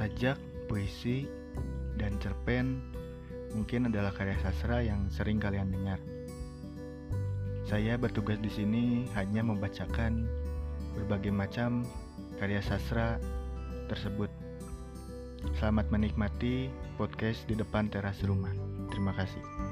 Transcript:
sajak, puisi, dan cerpen mungkin adalah karya sastra yang sering kalian dengar. Saya bertugas di sini hanya membacakan berbagai macam karya sastra tersebut. Selamat menikmati podcast di depan teras rumah. Terima kasih.